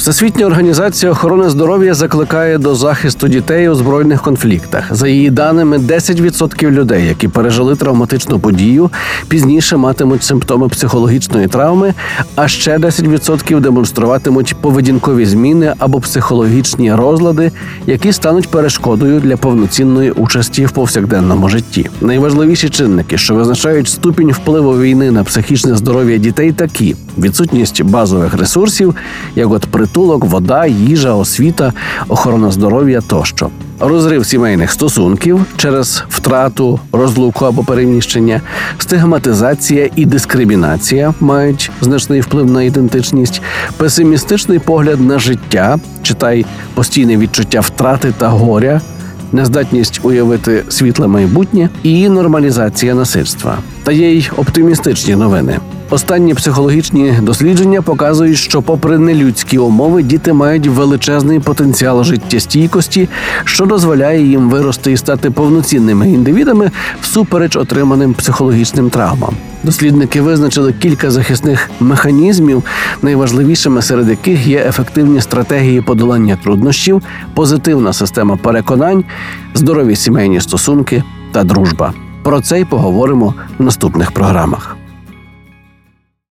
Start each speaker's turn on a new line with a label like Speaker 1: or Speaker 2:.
Speaker 1: Всесвітня організація охорони здоров'я закликає до захисту дітей у збройних конфліктах. За її даними, 10% людей, які пережили травматичну подію, пізніше матимуть симптоми психологічної травми, а ще 10% демонструватимуть поведінкові зміни або психологічні розлади, які стануть перешкодою для повноцінної участі в повсякденному житті. Найважливіші чинники, що визначають ступінь впливу війни на психічне здоров'я дітей, такі: відсутність базових ресурсів, як от притулок, вода, їжа, освіта, охорона здоров'я тощо. Розрив сімейних стосунків через втрату, розлуку або переміщення, стигматизація і дискримінація мають значний вплив на ідентичність, песимістичний погляд на життя, читай постійне відчуття втрати та горя, нездатність уявити світле майбутнє і нормалізація насильства. Та є й оптимістичні новини. Останні психологічні дослідження показують, що, попри нелюдські умови, діти мають величезний потенціал життєстійкості, що дозволяє їм вирости і стати повноцінними індивідами всупереч отриманим психологічним травмам. Дослідники визначили кілька захисних механізмів, найважливішими серед яких є ефективні стратегії подолання труднощів, позитивна система переконань, здорові сімейні стосунки та дружба. Про це й поговоримо в наступних програмах.